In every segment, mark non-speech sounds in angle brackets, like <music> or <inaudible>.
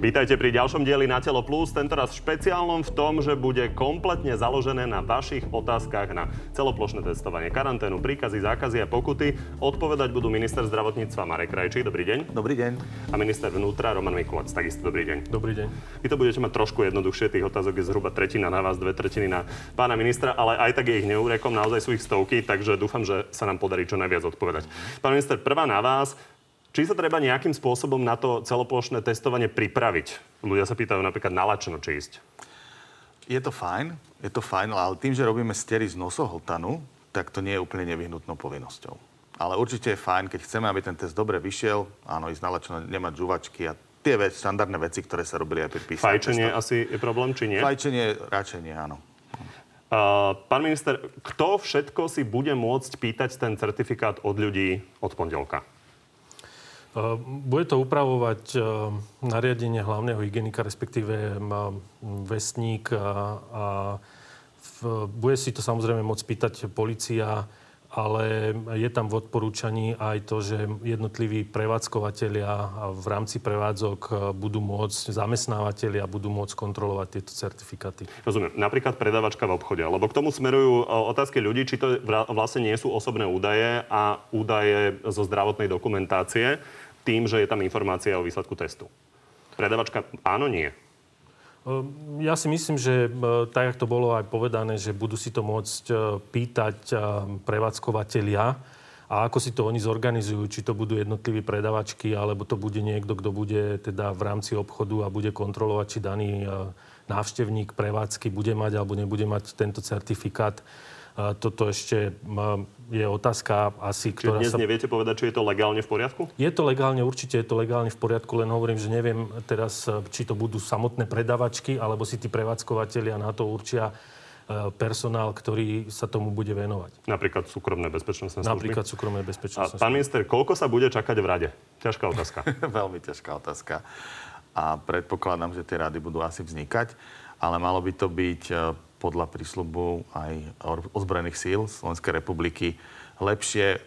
Vítajte pri ďalšom dieli Na telo plus, tentoraz špeciálnom v tom, že bude kompletne založené na vašich otázkach na celoplošné testovanie, karanténu, príkazy, zákazy a pokuty. Odpovedať budú minister zdravotníctva Marek Krajčí, dobrý deň. Dobrý deň. A minister vnútra Roman Mikulac, takisto dobrý deň. Dobrý deň. Vy to budete mať trošku jednoduchšie, tých otázok je zhruba tretina na vás, dve tretiny na pána ministra, ale aj tak je ich neúrekom, naozaj sú ich stovky, takže dúfam, že sa nám podarí čo najviac odpovedať. Pán minister, prvá na vás. Či sa treba nejakým spôsobom na to celoplošné testovanie pripraviť? Ľudia sa pýtajú napríklad na lačno, či ísť. Je to fajn, je to fajn, ale tým, že robíme stery z nosohltanu, tak to nie je úplne nevyhnutnou povinnosťou. Ale určite je fajn, keď chceme, aby ten test dobre vyšiel, áno, ísť na lačno, nemať žuvačky a tie vec, štandardné veci, ktoré sa robili aj pri písaní Fajčenie asi je problém, či nie? Fajčenie radšej nie, áno. Uh, pán minister, kto všetko si bude môcť pýtať ten certifikát od ľudí od pondelka? Bude to upravovať nariadenie hlavného hygienika, respektíve vestník a, a v, bude si to samozrejme môcť pýtať policia, ale je tam v odporúčaní aj to, že jednotliví prevádzkovateľia v rámci prevádzok budú môcť, zamestnávateľia budú môcť kontrolovať tieto certifikáty. Rozumiem. Napríklad predavačka v obchode. Lebo k tomu smerujú otázky ľudí, či to vlastne nie sú osobné údaje a údaje zo zdravotnej dokumentácie tým, že je tam informácia o výsledku testu. Predavačka áno, nie. Ehm, ja si myslím, že e, tak, ako to bolo aj povedané, že budú si to môcť e, pýtať e, prevádzkovateľia a ako si to oni zorganizujú, či to budú jednotliví predavačky, alebo to bude niekto, kto bude teda v rámci obchodu a bude kontrolovať, či daný návštevník prevádzky bude mať alebo nebude mať tento certifikát. Toto ešte je otázka asi, Čiže ktorá dnes sa... neviete povedať, či je to legálne v poriadku? Je to legálne, určite je to legálne v poriadku, len hovorím, že neviem teraz, či to budú samotné predavačky, alebo si tí prevádzkovateľia na to určia e, personál, ktorý sa tomu bude venovať. Napríklad súkromné bezpečnostné služby? Napríklad súkromné bezpečnostné služby. Pán minister, koľko sa bude čakať v rade? Ťažká otázka. <laughs> Veľmi ťažká otázka. A predpokladám, že tie rady budú asi vznikať, ale malo by to byť e, podľa prísľubu aj ozbrojených síl Slovenskej republiky lepšie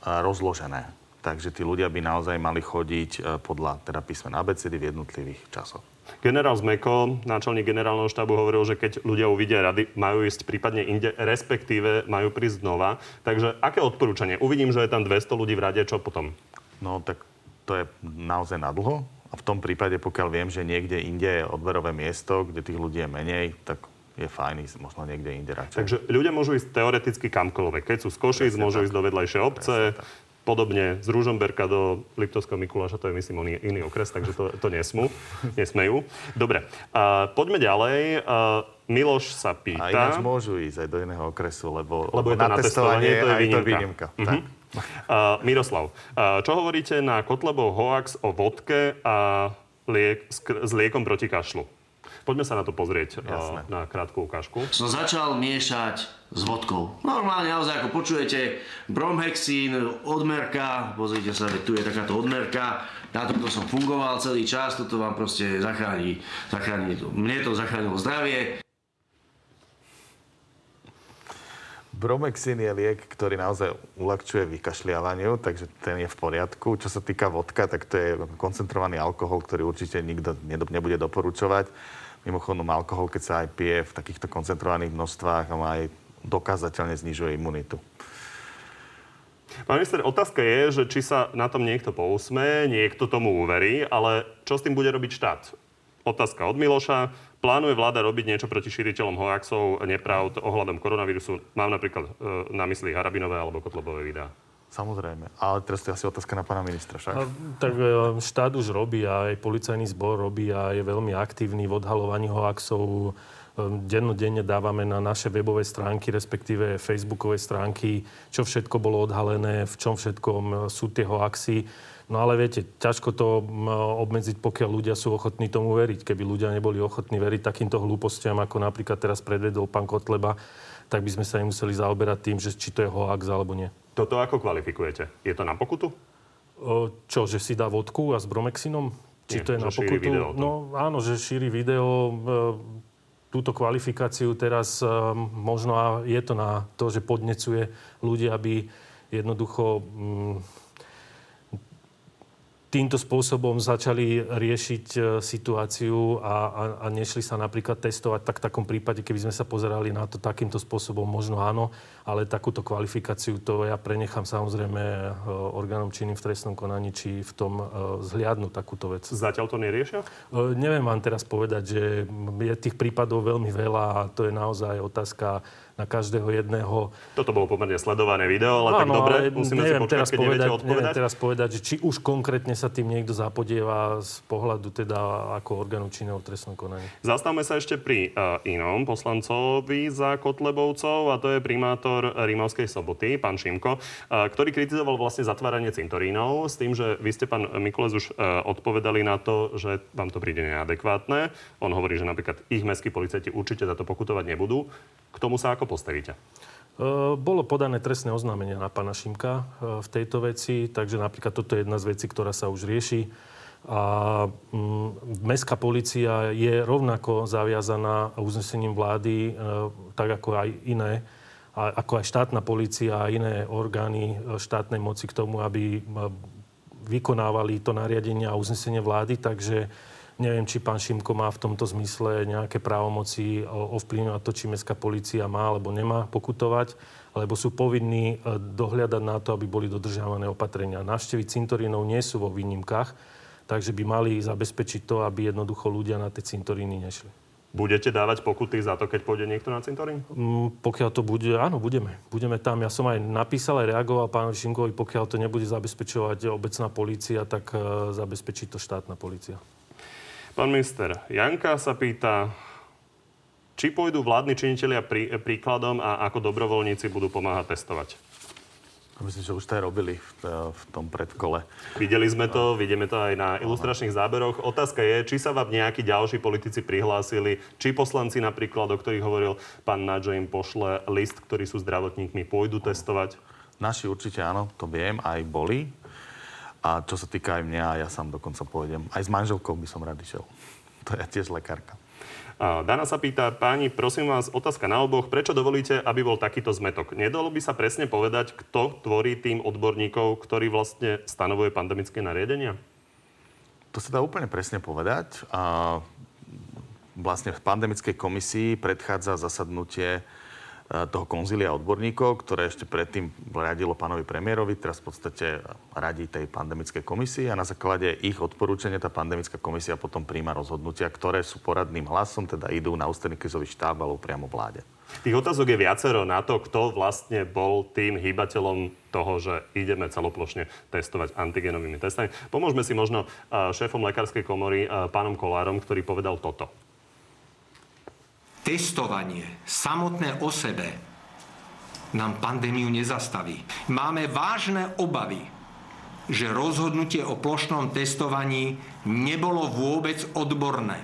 rozložené. Takže tí ľudia by naozaj mali chodiť e, podľa teda písmen ABCD v jednotlivých časoch. Generál Zmeko, náčelník generálneho štábu, hovoril, že keď ľudia uvidia rady, majú ísť prípadne inde, respektíve majú prísť znova. Takže aké odporúčanie? Uvidím, že je tam 200 ľudí v rade, čo potom? No tak to je naozaj na dlho. A v tom prípade, pokiaľ viem, že niekde inde je odberové miesto, kde tých ľudí je menej, tak je fajn ísť možno niekde inde radšej. Takže ľudia môžu ísť teoreticky kamkoľvek. Keď sú z Košic, môžu tak. ísť do vedľajšej obce, podobne z Rúžomberka do Liptovského Mikuláša, to je myslím iný, iný okres, takže to, to nesmú, <laughs> nesmejú. Dobre, uh, poďme ďalej. Uh, Miloš sa pýta... A ináč môžu ísť aj do iného okresu, lebo, lebo, lebo je to na testovanie, to je výnimka. To výnimka. Uh-huh. Tak. Uh, Miroslav, uh, čo hovoríte na Kotlebov hoax o vodke a liek, s, s liekom proti kašlu? Poďme sa na to pozrieť Jasne. na krátku ukážku. Som začal miešať s vodkou. Normálne, naozaj, ako počujete, bromhexín, odmerka, pozrite sa, tu je takáto odmerka, na tomto som fungoval celý čas, toto vám proste zachráni, zachráni mne to zachránilo zdravie. Bromexin je liek, ktorý naozaj uľahčuje vykašľiavaniu, takže ten je v poriadku. Čo sa týka vodka, tak to je koncentrovaný alkohol, ktorý určite nikto nebude doporučovať. Mimochodom, alkohol, keď sa aj pije v takýchto koncentrovaných množstvách, aj dokázateľne znižuje imunitu. Pán minister, otázka je, že či sa na tom niekto pousme, niekto tomu uverí, ale čo s tým bude robiť štát? Otázka od Miloša. Plánuje vláda robiť niečo proti šíriteľom hoaxov, nepravd ohľadom koronavírusu? Mám napríklad e, na mysli Harabinové alebo Kotlobové videá. Samozrejme. Ale teraz to je asi otázka na pána ministra však. A, tak e, štát už robí a aj policajný zbor robí a je veľmi aktívny v odhalovaní hoaxov. E, dennodenne dávame na naše webové stránky, respektíve facebookové stránky, čo všetko bolo odhalené, v čom všetkom e, sú tie hoaxy. No ale viete, ťažko to obmedziť, pokiaľ ľudia sú ochotní tomu veriť. Keby ľudia neboli ochotní veriť takýmto hlúpostiam, ako napríklad teraz predvedol pán Kotleba, tak by sme sa nemuseli zaoberať tým, že či to je hoax alebo nie. Toto ako kvalifikujete? Je to na pokutu? Čo, že si dá vodku a s bromexinom? Či Nie, to je na pokutu? No áno, že šíri video. E, túto kvalifikáciu teraz e, možno je to na to, že podnecuje ľudia, aby jednoducho mm, týmto spôsobom začali riešiť e, situáciu a, a, a nešli sa napríklad testovať, tak v takom prípade, keby sme sa pozerali na to takýmto spôsobom, možno áno, ale takúto kvalifikáciu to ja prenechám samozrejme e, orgánom činným v trestnom konaní, či v tom e, zhliadnú takúto vec. Zatiaľ to neriešia? Neviem vám teraz povedať, že je tých prípadov veľmi veľa a to je naozaj otázka na každého jedného. Toto bolo pomerne sledované video, ale Áno, tak dobre, ale musíme neviem si počkať, teraz keď povedať, odpovedať. Neviem teraz povedať, že či už konkrétne sa tým niekto zapodieva z pohľadu teda ako orgánu činného v trestnom konaní. Zastavme sa ešte pri uh, inom poslancovi za Kotlebovcov a to je primátor Rímavskej soboty, pán Šimko, uh, ktorý kritizoval vlastne zatváranie cintorínov s tým, že vy ste, pán Mikulec, už uh, odpovedali na to, že vám to príde neadekvátne. On hovorí, že napríklad ich mestskí policajti určite za to pokutovať nebudú. K tomu sa ako postavíte? Bolo podané trestné oznámenie na pána Šimka v tejto veci, takže napríklad toto je jedna z vecí, ktorá sa už rieši. A mm, mestská policia je rovnako zaviazaná uznesením vlády, tak ako aj iné, ako aj štátna policia a iné orgány štátnej moci k tomu, aby vykonávali to nariadenie a uznesenie vlády. Takže Neviem, či pán Šimko má v tomto zmysle nejaké právomoci ovplyvňovať to, či mestská policia má alebo nemá pokutovať, alebo sú povinní e, dohľadať na to, aby boli dodržiavané opatrenia. Návštevy cintorínov nie sú vo výnimkách, takže by mali zabezpečiť to, aby jednoducho ľudia na tie cintoríny nešli. Budete dávať pokuty za to, keď pôjde niekto na cintorín? Mm, pokiaľ to bude, áno, budeme. Budeme tam. Ja som aj napísal, aj reagoval pánovi Šimkovi, pokiaľ to nebude zabezpečovať obecná polícia, tak uh, zabezpečí to štátna polícia. Pán minister, Janka sa pýta, či pôjdu vládni činiteľia prí, príkladom a ako dobrovoľníci budú pomáhať testovať? Myslím, že už to aj robili v, v tom predkole. Videli sme to, vidíme to aj na ilustračných záberoch. Otázka je, či sa vám nejakí ďalší politici prihlásili, či poslanci napríklad, o ktorých hovoril pán Nadžo, im pošle list, ktorí sú zdravotníkmi, pôjdu testovať? Naši určite áno, to viem, aj boli. A čo sa týka aj mňa, ja sám dokonca pôjdem. Aj s manželkou by som rád išiel. <laughs> To je tiež lekárka. Dana sa pýta, páni, prosím vás, otázka na oboch. Prečo dovolíte, aby bol takýto zmetok? Nedalo by sa presne povedať, kto tvorí tým odborníkov, ktorý vlastne stanovuje pandemické nariadenia? To sa dá úplne presne povedať. A vlastne v pandemickej komisii predchádza zasadnutie toho konzília odborníkov, ktoré ešte predtým radilo pánovi premiérovi, teraz v podstate radí tej pandemickej komisii a na základe ich odporúčania tá pandemická komisia potom príjma rozhodnutia, ktoré sú poradným hlasom, teda idú na ústredný krizový štáb alebo priamo vláde. Tých otázok je viacero na to, kto vlastne bol tým hýbateľom toho, že ideme celoplošne testovať antigenovými testami. Pomôžeme si možno eh, šéfom lekárskej komory, eh, pánom Kolárom, ktorý povedal toto testovanie samotné o sebe nám pandémiu nezastaví. Máme vážne obavy, že rozhodnutie o plošnom testovaní nebolo vôbec odborné.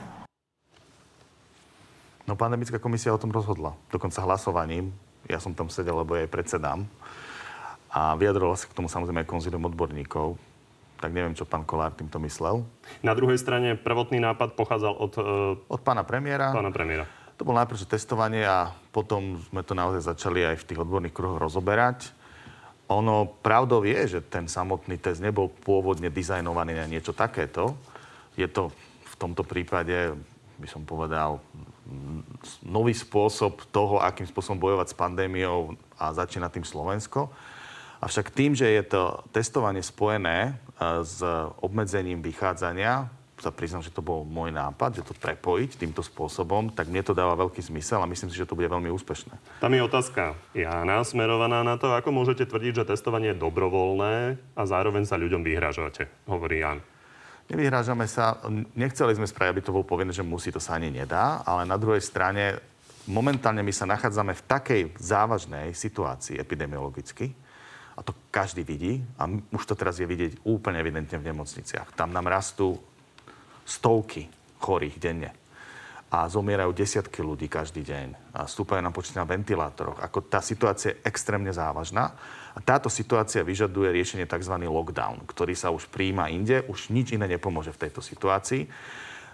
No pandemická komisia o tom rozhodla. Dokonca hlasovaním. Ja som tam sedel, lebo jej predsedám. A vyjadroval sa k tomu samozrejme aj konzilium odborníkov. Tak neviem, čo pán Kolár týmto myslel. Na druhej strane prvotný nápad pochádzal od... Uh, od pána premiéra. Pána premiéra. To bolo najprv testovanie a potom sme to naozaj začali aj v tých odborných kruhoch rozoberať. Ono pravdou je, že ten samotný test nebol pôvodne dizajnovaný na niečo takéto. Je to v tomto prípade, by som povedal, nový spôsob toho, akým spôsobom bojovať s pandémiou a začína tým Slovensko. Avšak tým, že je to testovanie spojené eh, s obmedzením vychádzania, sa priznám, že to bol môj nápad, že to prepojiť týmto spôsobom, tak mne to dáva veľký zmysel a myslím si, že to bude veľmi úspešné. Tam je otázka Jana smerovaná na to, ako môžete tvrdiť, že testovanie je dobrovoľné a zároveň sa ľuďom vyhrážate, hovorí Jan. Nevyhrážame sa, nechceli sme spraviť, aby to bol povinné, že musí, to sa ani nedá, ale na druhej strane momentálne my sa nachádzame v takej závažnej situácii epidemiologicky, a to každý vidí, a už to teraz je vidieť úplne evidentne v nemocniciach. Tam nám rastú stovky chorých denne a zomierajú desiatky ľudí každý deň a stúpajú na počty na ventilátoroch. Ako tá situácia je extrémne závažná a táto situácia vyžaduje riešenie tzv. lockdown, ktorý sa už príjma inde, už nič iné nepomôže v tejto situácii.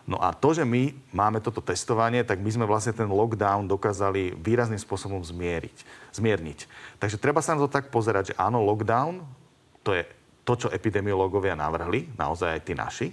No a to, že my máme toto testovanie, tak my sme vlastne ten lockdown dokázali výrazným spôsobom zmieriť, zmierniť. Takže treba sa na to tak pozerať, že áno, lockdown, to je to, čo epidemiológovia navrhli, naozaj aj tí naši.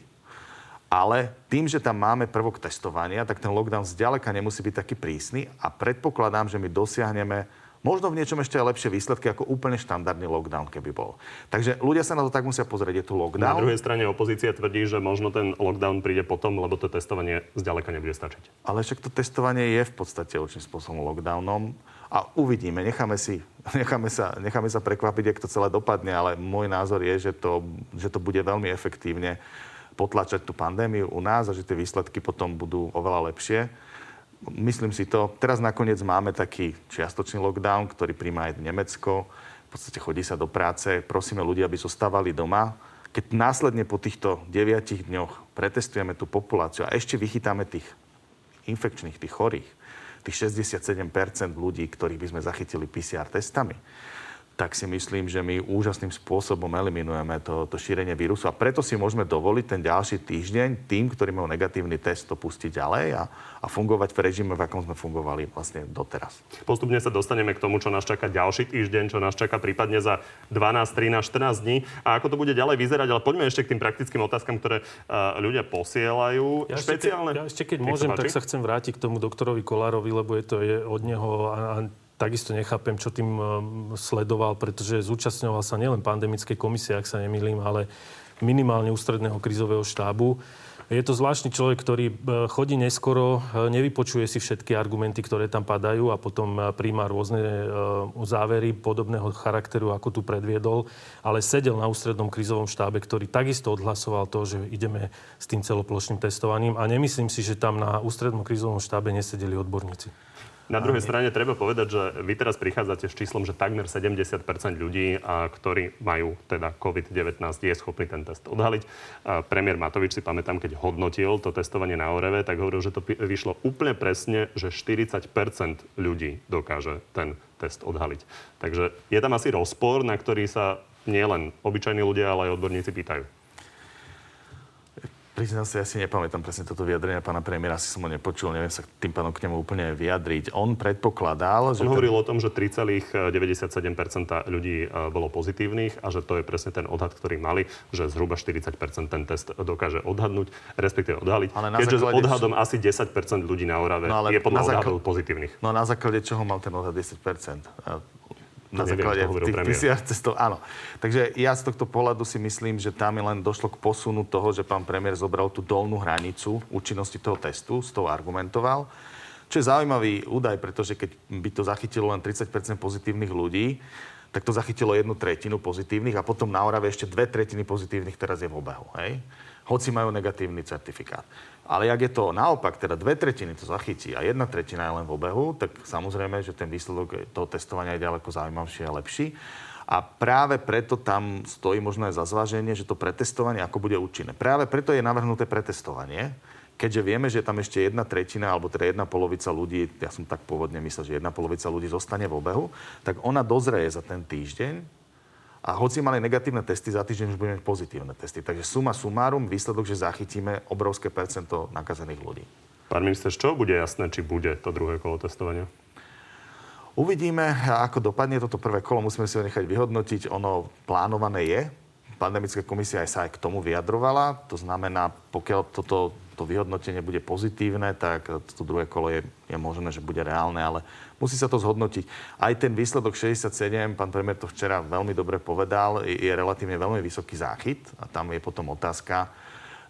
Ale tým, že tam máme prvok testovania, tak ten lockdown zďaleka nemusí byť taký prísny a predpokladám, že my dosiahneme možno v niečom ešte aj lepšie výsledky ako úplne štandardný lockdown, keby bol. Takže ľudia sa na to tak musia pozrieť, je tu lockdown. Na druhej strane opozícia tvrdí, že možno ten lockdown príde potom, lebo to testovanie zďaleka nebude stačiť. Ale však to testovanie je v podstate určitým spôsobom lockdownom a uvidíme, necháme, si, <laughs> necháme, sa, necháme sa prekvapiť, ak to celé dopadne, ale môj názor je, že to, že to bude veľmi efektívne potlačať tú pandémiu u nás a že tie výsledky potom budú oveľa lepšie. Myslím si to. Teraz nakoniec máme taký čiastočný lockdown, ktorý príjma aj Nemecko. V podstate chodí sa do práce. Prosíme ľudí, aby zostávali doma. Keď následne po týchto deviatich dňoch pretestujeme tú populáciu a ešte vychytáme tých infekčných, tých chorých, tých 67% ľudí, ktorých by sme zachytili PCR testami, tak si myslím, že my úžasným spôsobom eliminujeme to, to šírenie vírusu. A preto si môžeme dovoliť ten ďalší týždeň tým, ktorí majú negatívny test, to pustiť ďalej a, a fungovať v režime, v akom sme fungovali vlastne doteraz. Postupne sa dostaneme k tomu, čo nás čaká ďalší týždeň, čo nás čaká prípadne za 12, 13, 14 dní a ako to bude ďalej vyzerať. Ale poďme ešte k tým praktickým otázkam, ktoré uh, ľudia posielajú. Ja Špeciálne... Ešte, keď, ja ešte keď môžem, tak sa chcem vrátiť k tomu doktorovi Kolárovi, lebo je to je od neho a, a takisto nechápem, čo tým um, sledoval, pretože zúčastňoval sa nielen pandemickej komisie, ak sa nemýlim, ale minimálne ústredného krizového štábu. Je to zvláštny človek, ktorý uh, chodí neskoro, uh, nevypočuje si všetky argumenty, ktoré tam padajú a potom príjma rôzne závery podobného charakteru, ako tu predviedol, ale sedel na ústrednom krizovom štábe, ktorý takisto odhlasoval to, že ideme s tým celoplošným testovaním a nemyslím si, že tam na ústrednom krizovom štábe nesedeli odborníci. Na druhej strane treba povedať, že vy teraz prichádzate s číslom, že takmer 70 ľudí, ktorí majú teda COVID-19, je schopný ten test odhaliť. Premiér Matovič si pamätám, keď hodnotil to testovanie na Oreve, tak hovoril, že to vyšlo úplne presne, že 40% ľudí dokáže ten test odhaliť. Takže je tam asi rozpor, na ktorý sa nielen obyčajní ľudia, ale aj odborníci pýtajú. Priznám sa, ja si nepamätám presne toto vyjadrenie pána premiéra, asi som ho nepočul, neviem sa tým pánom k nemu úplne vyjadriť. On predpokladal, že... On hovoril o tom, že 3,97% ľudí e, bolo pozitívnych a že to je presne ten odhad, ktorý mali, že zhruba 40% ten test dokáže odhadnúť, respektíve odhaliť. Ale Keďže s odhadom asi 10% ľudí na Orave no, je podľa základ... pozitívnych. No na základe čoho mal ten odhad 10%? Na základe tých PCR testov. Áno. Takže ja z tohto pohľadu si myslím, že tam len došlo k posunu toho, že pán premiér zobral tú dolnú hranicu účinnosti toho testu, z toho argumentoval. Čo je zaujímavý údaj, pretože keď by to zachytilo len 30% pozitívnych ľudí, tak to zachytilo jednu tretinu pozitívnych a potom na Orave ešte dve tretiny pozitívnych teraz je v obehu. Hej? Hoci majú negatívny certifikát. Ale ak je to naopak, teda dve tretiny to zachytí a jedna tretina je len v obehu, tak samozrejme, že ten výsledok toho testovania je ďaleko zaujímavší a lepší. A práve preto tam stojí možno aj za zváženie, že to pretestovanie ako bude účinné. Práve preto je navrhnuté pretestovanie, keďže vieme, že tam ešte jedna tretina, alebo teda jedna polovica ľudí, ja som tak pôvodne myslel, že jedna polovica ľudí zostane v obehu, tak ona dozreje za ten týždeň a hoci mali negatívne testy, za týždeň už budeme mať pozitívne testy. Takže suma sumárum, výsledok, že zachytíme obrovské percento nakazených ľudí. Pán minister, z čoho bude jasné, či bude to druhé kolo testovania? Uvidíme, ako dopadne toto prvé kolo. Musíme si ho nechať vyhodnotiť. Ono plánované je. Pandemická komisia aj sa aj k tomu vyjadrovala. To znamená, pokiaľ toto to vyhodnotenie bude pozitívne, tak to druhé kolo je, je možné, že bude reálne, ale musí sa to zhodnotiť. Aj ten výsledok 67, pán premiér to včera veľmi dobre povedal, je relatívne veľmi vysoký záchyt a tam je potom otázka,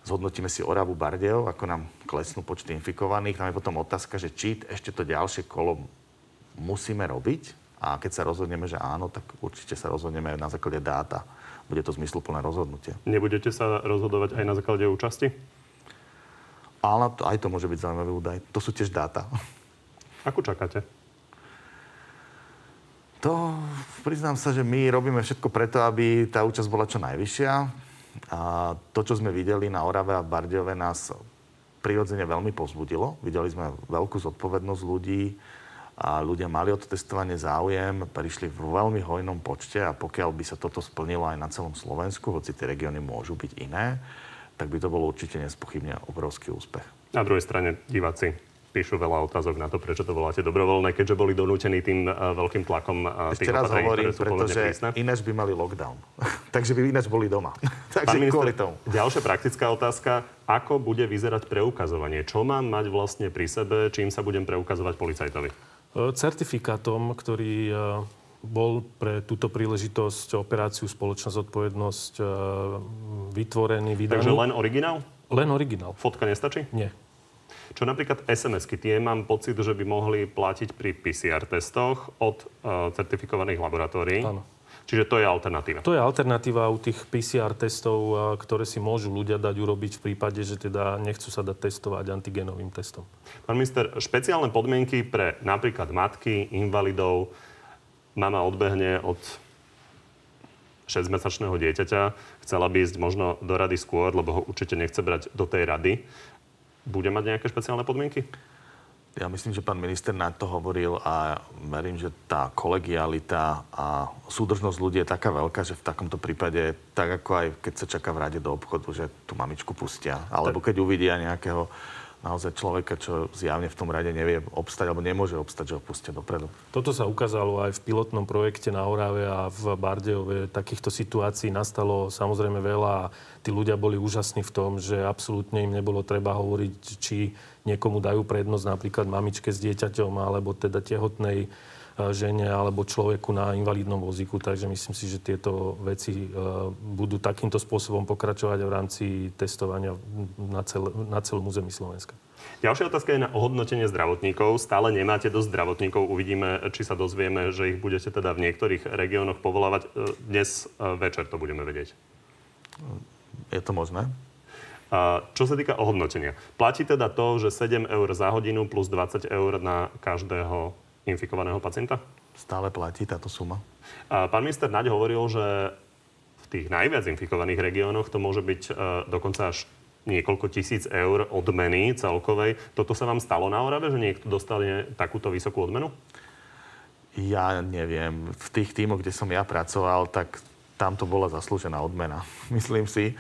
zhodnotíme si Oravu Bardejov, ako nám klesnú počty infikovaných, tam je potom otázka, že či ešte to ďalšie kolo musíme robiť a keď sa rozhodneme, že áno, tak určite sa rozhodneme na základe dáta. Bude to zmysluplné rozhodnutie. Nebudete sa rozhodovať aj na základe účasti? Ale aj to môže byť zaujímavý údaj. To sú tiež dáta. Ako čakáte? To priznám sa, že my robíme všetko preto, aby tá účasť bola čo najvyššia. A to, čo sme videli na Orave a Bardiove, nás prirodzene veľmi pozbudilo. Videli sme veľkú zodpovednosť ľudí a ľudia mali o to testovanie záujem, prišli v veľmi hojnom počte a pokiaľ by sa toto splnilo aj na celom Slovensku, hoci tie regióny môžu byť iné, tak by to bolo určite nespochybne obrovský úspech. Na druhej strane diváci píšu veľa otázok na to, prečo to voláte dobrovoľné, keďže boli donútení tým uh, veľkým tlakom uh, Ešte raz hovorím, pretože prísne. ináč by mali lockdown. <laughs> Takže by ináč boli doma. <laughs> Takže Pán minister, kvôli tomu. ďalšia praktická otázka. Ako bude vyzerať preukazovanie? Čo mám mať vlastne pri sebe? Čím sa budem preukazovať policajtovi? E, Certifikátom, ktorý bol pre túto príležitosť operáciu Spoločná zodpovednosť e, vytvorený, vydaný. Takže len originál? Len originál. Fotka nestačí? Nie. Čo napríklad SMS-ky, tie mám pocit, že by mohli platiť pri PCR testoch od uh, certifikovaných laboratórií. Áno. Čiže to je alternatíva. To je alternatíva u tých PCR testov, a, ktoré si môžu ľudia dať urobiť v prípade, že teda nechcú sa dať testovať antigenovým testom. Pán minister, špeciálne podmienky pre napríklad matky, invalidov, mama odbehne od 6-mesačného dieťaťa, chcela by ísť možno do rady skôr, lebo ho určite nechce brať do tej rady. Bude mať nejaké špeciálne podmienky? Ja myslím, že pán minister na to hovoril a verím, že tá kolegialita a súdržnosť ľudí je taká veľká, že v takomto prípade, tak ako aj keď sa čaká v rade do obchodu, že tú mamičku pustia. Alebo keď uvidia nejakého naozaj človeka, čo zjavne v tom rade nevie obstať alebo nemôže obstať, že ho pustia dopredu. Toto sa ukázalo aj v pilotnom projekte na Orave a v Bardejove. Takýchto situácií nastalo samozrejme veľa a tí ľudia boli úžasní v tom, že absolútne im nebolo treba hovoriť, či niekomu dajú prednosť napríklad mamičke s dieťaťom alebo teda tehotnej žene alebo človeku na invalidnom vozíku. Takže myslím si, že tieto veci budú takýmto spôsobom pokračovať v rámci testovania na, cel, na celom území Slovenska. Ďalšia otázka je na ohodnotenie zdravotníkov. Stále nemáte dosť zdravotníkov. Uvidíme, či sa dozvieme, že ich budete teda v niektorých regiónoch povolávať. Dnes večer to budeme vedieť. Je to možné? A čo sa týka ohodnotenia. Platí teda to, že 7 eur za hodinu plus 20 eur na každého infikovaného pacienta? Stále platí táto suma. Pán minister Naď hovoril, že v tých najviac infikovaných regiónoch to môže byť uh, dokonca až niekoľko tisíc eur odmeny celkovej. Toto sa vám stalo na Orave, že niekto dostane takúto vysokú odmenu? Ja neviem. V tých tímoch, kde som ja pracoval, tak tam to bola zaslúžená odmena. <laughs> Myslím si.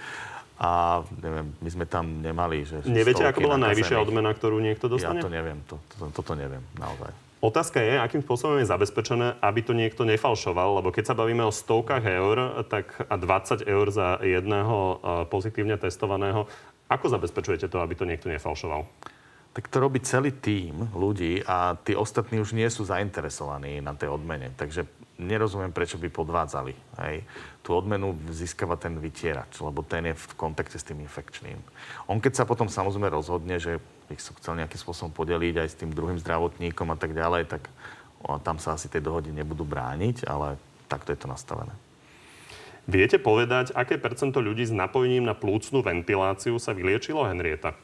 A neviem, my sme tam nemali, že... Neviete, ako bola najvyššia odmena, ktorú niekto dostane? Ja to neviem, to, to, toto neviem, naozaj. Otázka je, akým spôsobom je zabezpečené, aby to niekto nefalšoval, lebo keď sa bavíme o stovkách eur tak a 20 eur za jedného pozitívne testovaného, ako zabezpečujete to, aby to niekto nefalšoval? Tak to robí celý tím ľudí a tí ostatní už nie sú zainteresovaní na tej odmene. Takže nerozumiem, prečo by podvádzali. Hej. Tú odmenu získava ten vytierač, lebo ten je v kontakte s tým infekčným. On keď sa potom samozrejme rozhodne, že by sa chcel nejakým spôsobom podeliť aj s tým druhým zdravotníkom a tak ďalej, tak o, tam sa asi tej dohody nebudú brániť, ale takto je to nastavené. Viete povedať, aké percento ľudí s napojením na plúcnú ventiláciu sa vyliečilo, Henrieta?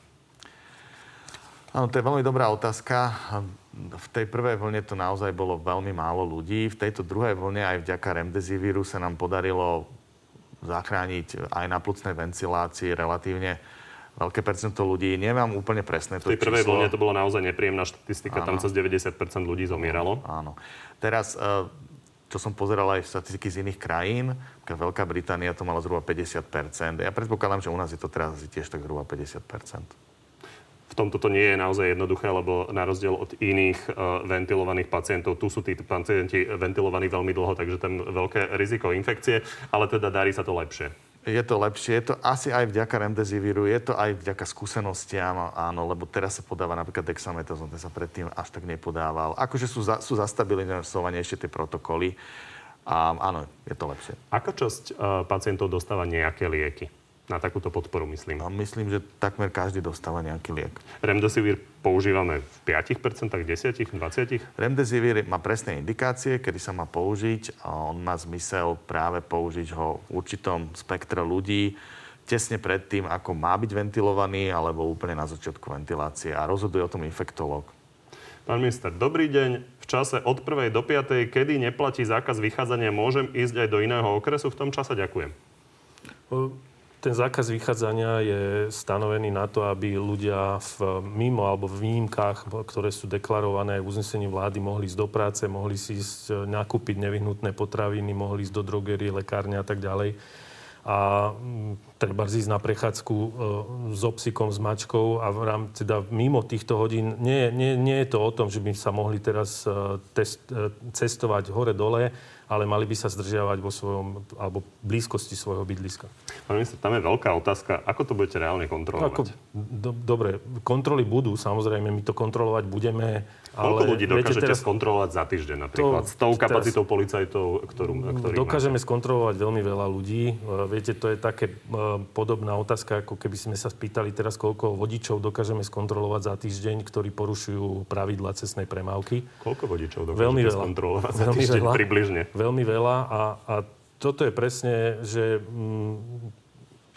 Áno, to je veľmi dobrá otázka. V tej prvej vlne to naozaj bolo veľmi málo ľudí. V tejto druhej vlne aj vďaka Remdesiviru sa nám podarilo zachrániť aj na plucnej ventilácii relatívne veľké percento ľudí. Nemám úplne presné to V tej prvej číslo. vlne to bola naozaj nepríjemná štatistika. Áno. Tam cez 90% ľudí zomieralo. Áno. Teraz, e, čo som pozeral aj statistiky z iných krajín, Veľká Británia to mala zhruba 50%. Ja predpokladám, že u nás je to teraz asi tiež tak zhruba 50%. V tomto to nie je naozaj jednoduché, lebo na rozdiel od iných uh, ventilovaných pacientov, tu sú tí pacienti ventilovaní veľmi dlho, takže tam veľké riziko infekcie, ale teda darí sa to lepšie. Je to lepšie, je to asi aj vďaka Remdesiviru, je to aj vďaka skúsenostiam, áno, lebo teraz sa podáva napríklad dexametazón, ten sa predtým až tak nepodával. Akože sú, za, sú zastabilizovanejšie tie protokoly a áno, je to lepšie. Aká časť uh, pacientov dostáva nejaké lieky? Na takúto podporu, myslím. A myslím, že takmer každý dostáva nejaký liek. Remdesivir používame v 5%, 10%, 20%? Remdesivir má presné indikácie, kedy sa má použiť. A on má zmysel práve použiť ho v určitom spektre ľudí tesne pred tým, ako má byť ventilovaný, alebo úplne na začiatku ventilácie. A rozhoduje o tom infektológ. Pán minister, dobrý deň. V čase od 1. do 5. kedy neplatí zákaz vychádzania, môžem ísť aj do iného okresu? V tom čase ďakujem. Ten zákaz vychádzania je stanovený na to, aby ľudia v mimo alebo v výnimkách, ktoré sú deklarované v uznesení vlády, mohli ísť do práce, mohli si ísť nakúpiť nevyhnutné potraviny, mohli ísť do drogerie, lekárne a tak ďalej. A treba ísť na prechádzku e, s obsikom, s mačkou a v rám, teda mimo týchto hodín. Nie, nie, nie je to o tom, že by sa mohli teraz e, test, e, cestovať hore-dole, ale mali by sa zdržiavať vo svojom, alebo blízkosti svojho bydliska. Pán minister, tam je veľká otázka. Ako to budete reálne kontrolovať? Ako, do, dobre, kontroly budú, samozrejme, my to kontrolovať budeme Koľko ale, ľudí dokážete teraz, skontrolovať za týždeň napríklad? To, S tou kapacitou teraz, policajtov, ktorú, ktorú Dokážeme máte? skontrolovať veľmi veľa ľudí. Viete, to je také podobná otázka, ako keby sme sa spýtali teraz, koľko vodičov dokážeme skontrolovať za týždeň, ktorí porušujú pravidla cestnej premávky. Koľko vodičov dokážete veľmi veľa, skontrolovať za veľmi týždeň veľa, približne? Veľmi veľa a, a toto je presne, že... Mm,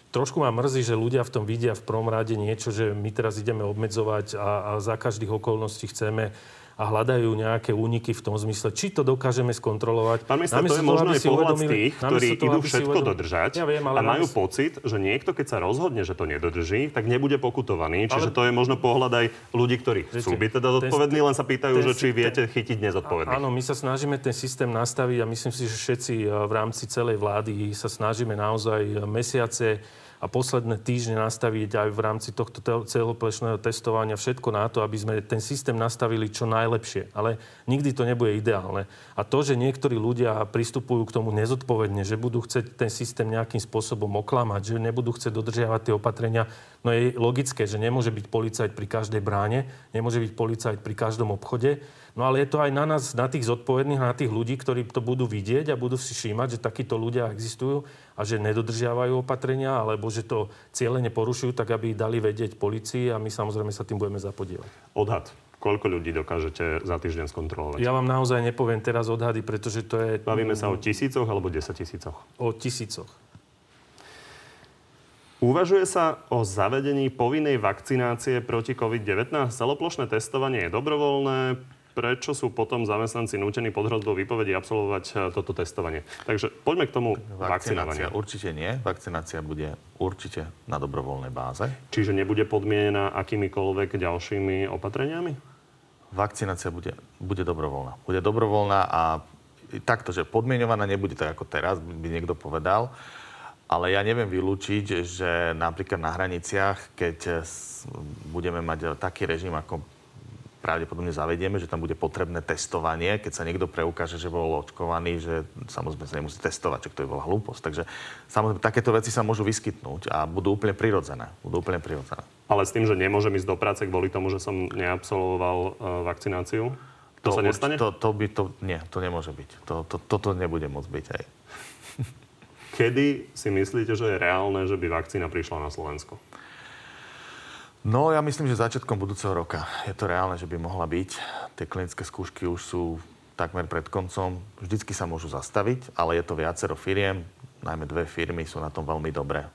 trošku ma mrzí, že ľudia v tom vidia v prvom rade niečo, že my teraz ideme obmedzovať a, a za každých okolností chceme a hľadajú nejaké úniky v tom zmysle, či to dokážeme skontrolovať. Pán minister, to je možno aj pohľad z tých, ktorí toho, idú všetko dodržať ja viem, ale a majú namys... pocit, že niekto, keď sa rozhodne, že to nedodrží, tak nebude pokutovaný. Čiže ale... to je možno pohľad aj ľudí, ktorí chcú byť teda zodpovední, len sa pýtajú, ten, že či viete chytiť nezodpovedných. Áno, my sa snažíme ten systém nastaviť a myslím si, že všetci v rámci celej vlády sa snažíme naozaj mesiace a posledné týždne nastaviť aj v rámci tohto celoplešného testovania všetko na to, aby sme ten systém nastavili čo najlepšie. Ale nikdy to nebude ideálne. A to, že niektorí ľudia pristupujú k tomu nezodpovedne, že budú chcieť ten systém nejakým spôsobom oklamať, že nebudú chcieť dodržiavať tie opatrenia, no je logické, že nemôže byť policajt pri každej bráne, nemôže byť policajt pri každom obchode, No ale je to aj na nás, na tých zodpovedných, na tých ľudí, ktorí to budú vidieť a budú si všímať, že takíto ľudia existujú a že nedodržiavajú opatrenia, alebo že to cieľene porušujú, tak aby dali vedieť policii a my samozrejme sa tým budeme zapodievať. Odhad. Koľko ľudí dokážete za týždeň skontrolovať? Ja vám naozaj nepoviem teraz odhady, pretože to je... Bavíme sa o tisícoch alebo desať tisícoch? O tisícoch. Uvažuje sa o zavedení povinnej vakcinácie proti COVID-19. Celoplošné testovanie je dobrovoľné prečo sú potom zamestnanci nútení pod hrozbou výpovedi absolvovať e, toto testovanie. Takže poďme k tomu vakcinácia. Určite nie. Vakcinácia bude určite na dobrovoľnej báze. Čiže nebude podmienená akýmikoľvek ďalšími opatreniami? Vakcinácia bude, bude dobrovoľná. Bude dobrovoľná a takto, že podmienovaná nebude tak ako teraz, by niekto povedal. Ale ja neviem vylúčiť, že napríklad na hraniciach, keď budeme mať taký režim, ako pravdepodobne zavedieme, že tam bude potrebné testovanie, keď sa niekto preukáže, že bol očkovaný, že samozrejme sa nemusí testovať, čo to je bola hlúposť. Takže samozrejme takéto veci sa môžu vyskytnúť a budú úplne prirodzené. Budú úplne prirodzené. Ale s tým, že nemôžem ísť do práce kvôli tomu, že som neabsolvoval uh, vakcináciu? To, to sa nestane? To, to by to, nie, to nemôže byť. To, to, toto nebude môcť byť aj. Kedy si myslíte, že je reálne, že by vakcína prišla na Slovensko? No, ja myslím, že začiatkom budúceho roka je to reálne, že by mohla byť. Tie klinické skúšky už sú takmer pred koncom. Vždycky sa môžu zastaviť, ale je to viacero firiem, najmä dve firmy sú na tom veľmi dobré.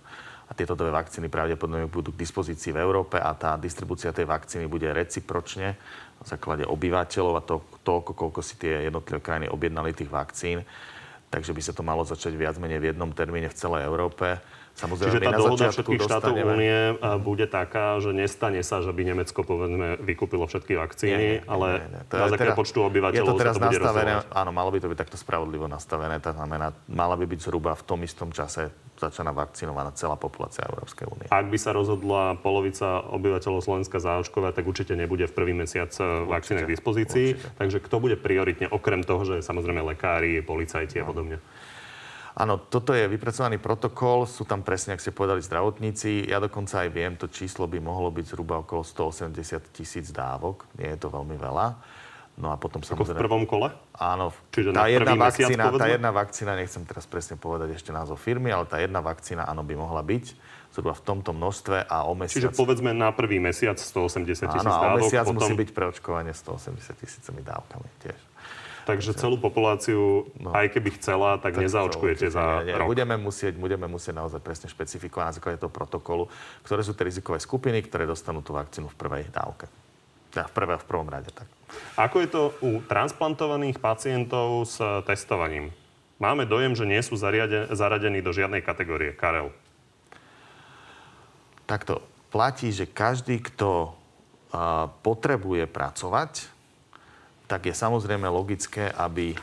A tieto dve vakcíny pravdepodobne budú k dispozícii v Európe a tá distribúcia tej vakcíny bude recipročne na základe obyvateľov a to, toľko, koľko si tie jednotlivé krajiny objednali tých vakcín. Takže by sa to malo začať viac menej v jednom termíne v celej Európe. Samozrejme, Čiže tá dohoda všetkých štátov únie bude taká, že nestane sa, že by Nemecko povedzme vykúpilo všetky vakcíny, nie, nie, ale nie, nie. To na základe počtu obyvateľov je to teraz to bude nastavené, Áno, malo by to byť takto spravodlivo nastavené. To znamená, mala by byť zhruba v tom istom čase začaná vakcinovaná celá populácia Európskej únie. Ak by sa rozhodla polovica obyvateľov Slovenska zaočkovať, tak určite nebude v prvý mesiac eh, vakcíny k dispozícii. Určite. Takže kto bude prioritne, okrem toho, že samozrejme lekári, policajti no. a podobne? Áno, toto je vypracovaný protokol, sú tam presne, ak ste povedali, zdravotníci. Ja dokonca aj viem, to číslo by mohlo byť zhruba okolo 180 tisíc dávok. Nie je to veľmi veľa. No a potom Ako samozrejme... v prvom kole? Áno. Čiže tá jedna, vakcína, mesiac, tá jedna vakcína, nechcem teraz presne povedať ešte názov firmy, ale tá jedna vakcína, áno, by mohla byť zhruba v tomto množstve a o mesiac... Čiže povedzme na prvý mesiac 180 tisíc dávok. Áno, a o mesiac potom... musí byť preočkovanie 180 tisícimi dávkami tiež. Takže celú populáciu, no, aj keby chcela, tak, tak nezaočkujete za nie, nie. rok. Budeme musieť, budeme musieť naozaj presne špecifikovať na základe toho protokolu, ktoré sú tie rizikové skupiny, ktoré dostanú tú vakcínu v prvej dávke. Ja, v, prvé, v prvom rade. Tak. Ako je to u transplantovaných pacientov s testovaním? Máme dojem, že nie sú zariade, zaradení do žiadnej kategórie. Karel. Takto platí, že každý, kto uh, potrebuje pracovať, tak je samozrejme logické, aby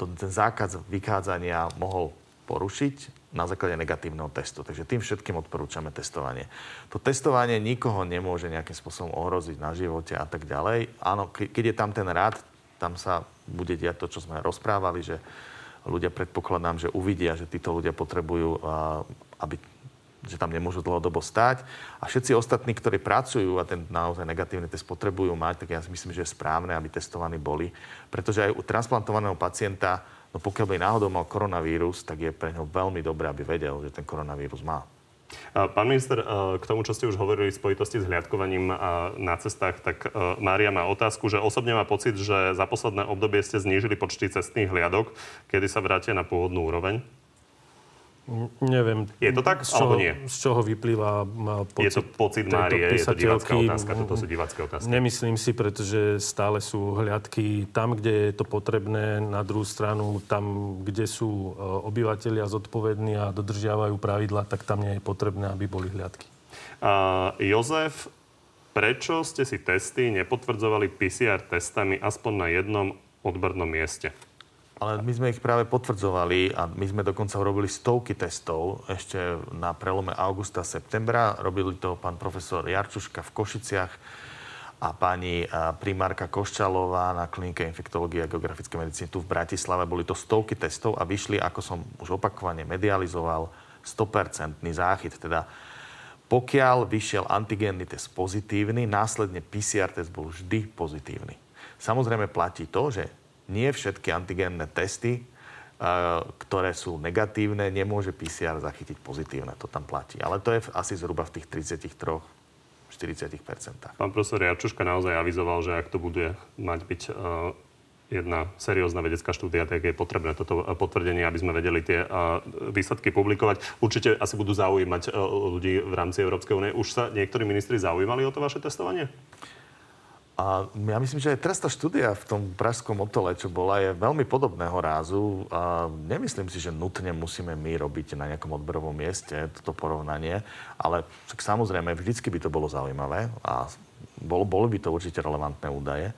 to, ten zákaz vychádzania mohol porušiť na základe negatívneho testu. Takže tým všetkým odporúčame testovanie. To testovanie nikoho nemôže nejakým spôsobom ohroziť na živote a tak ďalej. Áno, keď je tam ten rád, tam sa bude diať to, čo sme rozprávali, že ľudia predpokladám, že uvidia, že títo ľudia potrebujú, aby že tam nemôžu dlhodobo stať. A všetci ostatní, ktorí pracujú a ten naozaj negatívny test potrebujú mať, tak ja si myslím, že je správne, aby testovaní boli. Pretože aj u transplantovaného pacienta No pokiaľ by náhodou mal koronavírus, tak je pre ňo veľmi dobré, aby vedel, že ten koronavírus má. Pán minister, k tomu, čo ste už hovorili v spojitosti s hliadkovaním na cestách, tak Mária má otázku, že osobne má pocit, že za posledné obdobie ste znížili počty cestných hliadok, kedy sa vrátia na pôvodnú úroveň? Neviem. Je to tak, z čoho, alebo nie? Z čoho vyplýva pocit Je to pocit Márie, je to divácká otázka, toto sú divácké otázky. Nemyslím si, pretože stále sú hliadky tam, kde je to potrebné, na druhú stranu tam, kde sú e, obyvateľia zodpovední a dodržiavajú pravidla, tak tam nie je potrebné, aby boli hliadky. Uh, Jozef, prečo ste si testy nepotvrdzovali PCR testami aspoň na jednom odbornom mieste? Ale my sme ich práve potvrdzovali a my sme dokonca urobili stovky testov ešte na prelome augusta a septembra. Robili to pán profesor Jarčuška v Košiciach a pani primárka Koščalová na klinike infektológie a geografické medicíny tu v Bratislave. Boli to stovky testov a vyšli, ako som už opakovane medializoval, 100% záchyt. Teda pokiaľ vyšiel antigénny test pozitívny, následne PCR test bol vždy pozitívny. Samozrejme platí to, že nie všetky antigénne testy, ktoré sú negatívne, nemôže PCR zachytiť pozitívne. To tam platí. Ale to je asi zhruba v tých 33 40 Pán profesor Jarčuška naozaj avizoval, že ak to bude mať byť jedna seriózna vedecká štúdia, tak je potrebné toto potvrdenie, aby sme vedeli tie výsledky publikovať. Určite asi budú zaujímať ľudí v rámci Európskej únie. Už sa niektorí ministri zaujímali o to vaše testovanie? A ja myslím, že aj trestná štúdia v tom pražskom motole, čo bola, je veľmi podobného rázu. A nemyslím si, že nutne musíme my robiť na nejakom odberovom mieste toto porovnanie, ale však samozrejme, vždycky by to bolo zaujímavé a bol, boli by to určite relevantné údaje.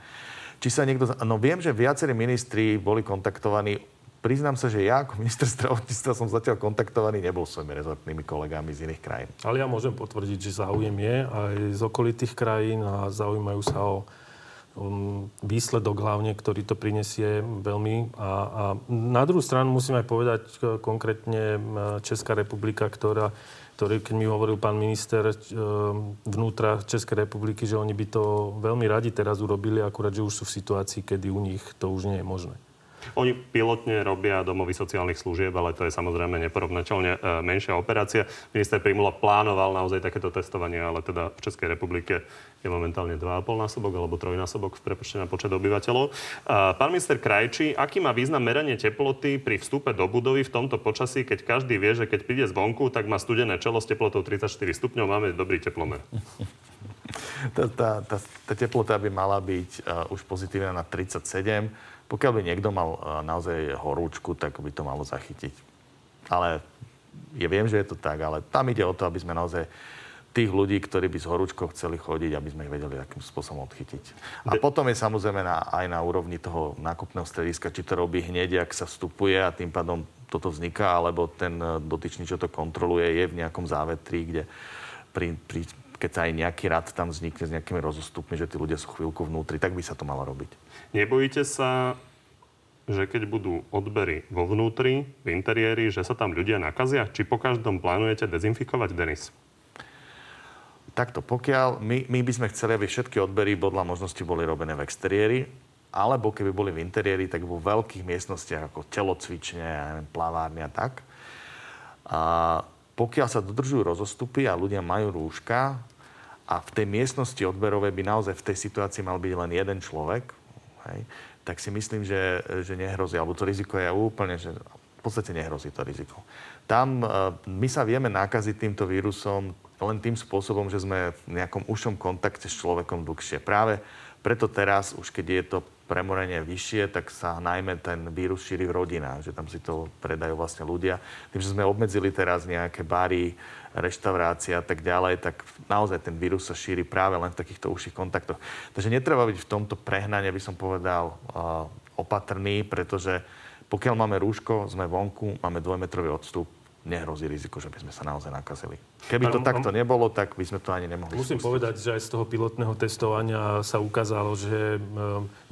Či sa niekto... No viem, že viacerí ministri boli kontaktovaní Priznám sa, že ja ako minister zdravotníctva som zatiaľ kontaktovaný nebol svojimi rezortnými kolegami z iných krajín. Ale ja môžem potvrdiť, že záujem je aj z okolitých krajín a zaujímajú sa o výsledok hlavne, ktorý to prinesie veľmi. A, a na druhú stranu musím aj povedať konkrétne Česká republika, ktorá ktorý, keď mi hovoril pán minister vnútra Českej republiky, že oni by to veľmi radi teraz urobili, akurát, že už sú v situácii, kedy u nich to už nie je možné. Oni pilotne robia domovy sociálnych služieb, ale to je samozrejme neporovnateľne e, menšia operácia. Minister Primula plánoval naozaj takéto testovanie, ale teda v Českej republike je momentálne 2,5 násobok alebo trojnásobok v prepočte na počet obyvateľov. Pán minister Krajčí, aký má význam meranie teploty pri vstupe do budovy v tomto počasí, keď každý vie, že keď príde zvonku, tak má studené čelo s teplotou 34 stupňov, máme dobrý teplomer? <laughs> Tá, tá, tá, tá teplota by mala byť uh, už pozitívna na 37 pokiaľ by niekto mal e, naozaj horúčku, tak by to malo zachytiť. Ale ja viem, že je to tak, ale tam ide o to, aby sme naozaj tých ľudí, ktorí by s horúčkou chceli chodiť, aby sme ich vedeli akým spôsobom odchytiť. A potom je samozrejme na, aj na úrovni toho nákupného strediska, či to robí hneď, ak sa vstupuje a tým pádom toto vzniká, alebo ten e, dotyčný, čo to kontroluje, je v nejakom závetri, kde pri, pri, keď sa aj nejaký rad tam vznikne s nejakými rozostupmi, že tí ľudia sú chvíľku vnútri, tak by sa to malo robiť. Nebojíte sa, že keď budú odbery vo vnútri, v interiéri, že sa tam ľudia nakazia? Či po každom plánujete dezinfikovať, Denis? Takto, pokiaľ my, my by sme chceli, aby všetky odbery podľa možnosti boli robené v exteriéri, alebo keby boli v interiéri, tak vo veľkých miestnostiach ako telocvične, ja neviem, plavárne a tak. A pokiaľ sa dodržujú rozostupy a ľudia majú rúška a v tej miestnosti odberovej by naozaj v tej situácii mal byť len jeden človek, hej, tak si myslím, že, že nehrozí. Alebo to riziko je úplne, že v podstate nehrozí to riziko. Tam uh, my sa vieme nakaziť týmto vírusom len tým spôsobom, že sme v nejakom užšom kontakte s človekom dlhšie. Práve preto teraz, už keď je to premorenie vyššie, tak sa najmä ten vírus šíri v rodinách, že tam si to predajú vlastne ľudia. Tým, že sme obmedzili teraz nejaké bary, reštaurácie a tak ďalej, tak naozaj ten vírus sa šíri práve len v takýchto užších kontaktoch. Takže netreba byť v tomto prehnane, by som povedal, opatrný, pretože pokiaľ máme rúško, sme vonku, máme dvojmetrový odstup, nehrozí riziko, že by sme sa naozaj nakazili. Keby to takto nebolo, tak by sme to ani nemohli Musím spustiť. povedať, že aj z toho pilotného testovania sa ukázalo, že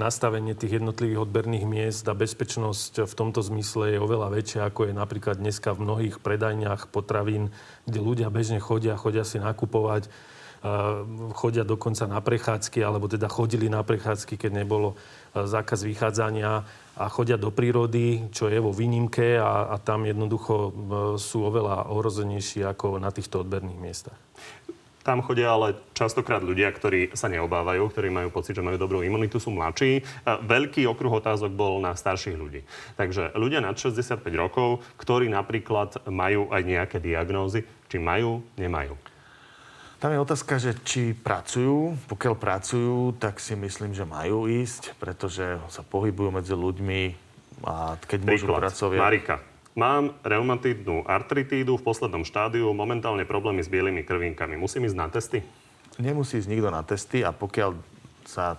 nastavenie tých jednotlivých odberných miest a bezpečnosť v tomto zmysle je oveľa väčšia, ako je napríklad dneska v mnohých predajniach potravín, kde ľudia bežne chodia, chodia si nakupovať chodia dokonca na prechádzky, alebo teda chodili na prechádzky, keď nebolo zákaz vychádzania a chodia do prírody, čo je vo výnimke a, a tam jednoducho e, sú oveľa ohrozenejší ako na týchto odberných miestach. Tam chodia ale častokrát ľudia, ktorí sa neobávajú, ktorí majú pocit, že majú dobrú imunitu, sú mladší. Veľký okruh otázok bol na starších ľudí. Takže ľudia nad 65 rokov, ktorí napríklad majú aj nejaké diagnózy, či majú, nemajú. Tam je otázka, že či pracujú. Pokiaľ pracujú, tak si myslím, že majú ísť, pretože sa pohybujú medzi ľuďmi a keď môžu pracovať... Marika, mám reumatidnú artritídu v poslednom štádiu, momentálne problémy s bielými krvinkami. Musím ísť na testy? Nemusí ísť nikto na testy a pokiaľ sa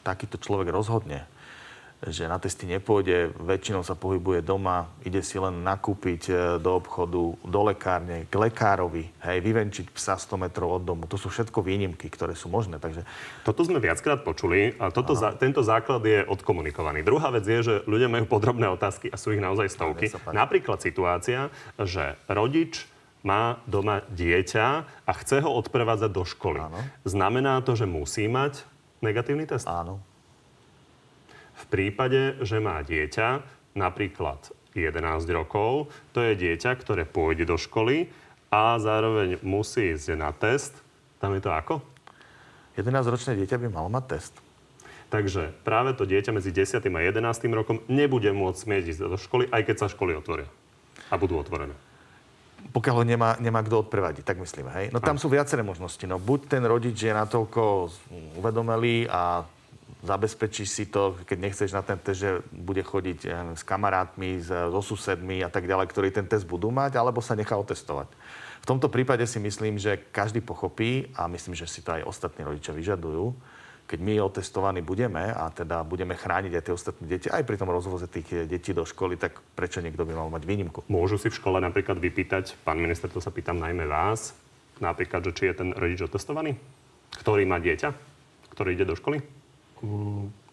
takýto človek rozhodne, že na testy nepôjde, väčšinou sa pohybuje doma, ide si len nakúpiť e, do obchodu, do lekárne, k lekárovi, hej, vyvenčiť psa 100 metrov od domu. To sú všetko výnimky, ktoré sú možné. Takže... Toto sme viackrát počuli a toto za, tento základ je odkomunikovaný. Druhá vec je, že ľudia majú podrobné otázky a sú ich naozaj stovky. Napríklad situácia, že rodič má doma dieťa a chce ho odprevádzať do školy. Áno. Znamená to, že musí mať negatívny test? Áno v prípade, že má dieťa, napríklad 11 rokov, to je dieťa, ktoré pôjde do školy a zároveň musí ísť na test. Tam je to ako? 11-ročné dieťa by malo mať test. Takže práve to dieťa medzi 10. a 11. rokom nebude môcť smieť ísť do školy, aj keď sa školy otvoria. A budú otvorené. Pokiaľ ho nemá, nemá kto odprevadiť, tak myslím, hej? No tam sú viaceré možnosti. No buď ten rodič je natoľko uvedomelý a zabezpečí si to, keď nechceš na ten test, že bude chodiť s kamarátmi, so susedmi a tak ďalej, ktorí ten test budú mať, alebo sa nechá otestovať. V tomto prípade si myslím, že každý pochopí, a myslím, že si to aj ostatní rodičia vyžadujú, keď my otestovaní budeme a teda budeme chrániť aj tie ostatné deti, aj pri tom rozvoze tých detí do školy, tak prečo niekto by mal mať výnimku? Môžu si v škole napríklad vypýtať, pán minister, to sa pýtam najmä vás, napríklad, že či je ten rodič otestovaný, ktorý má dieťa, ktorý ide do školy?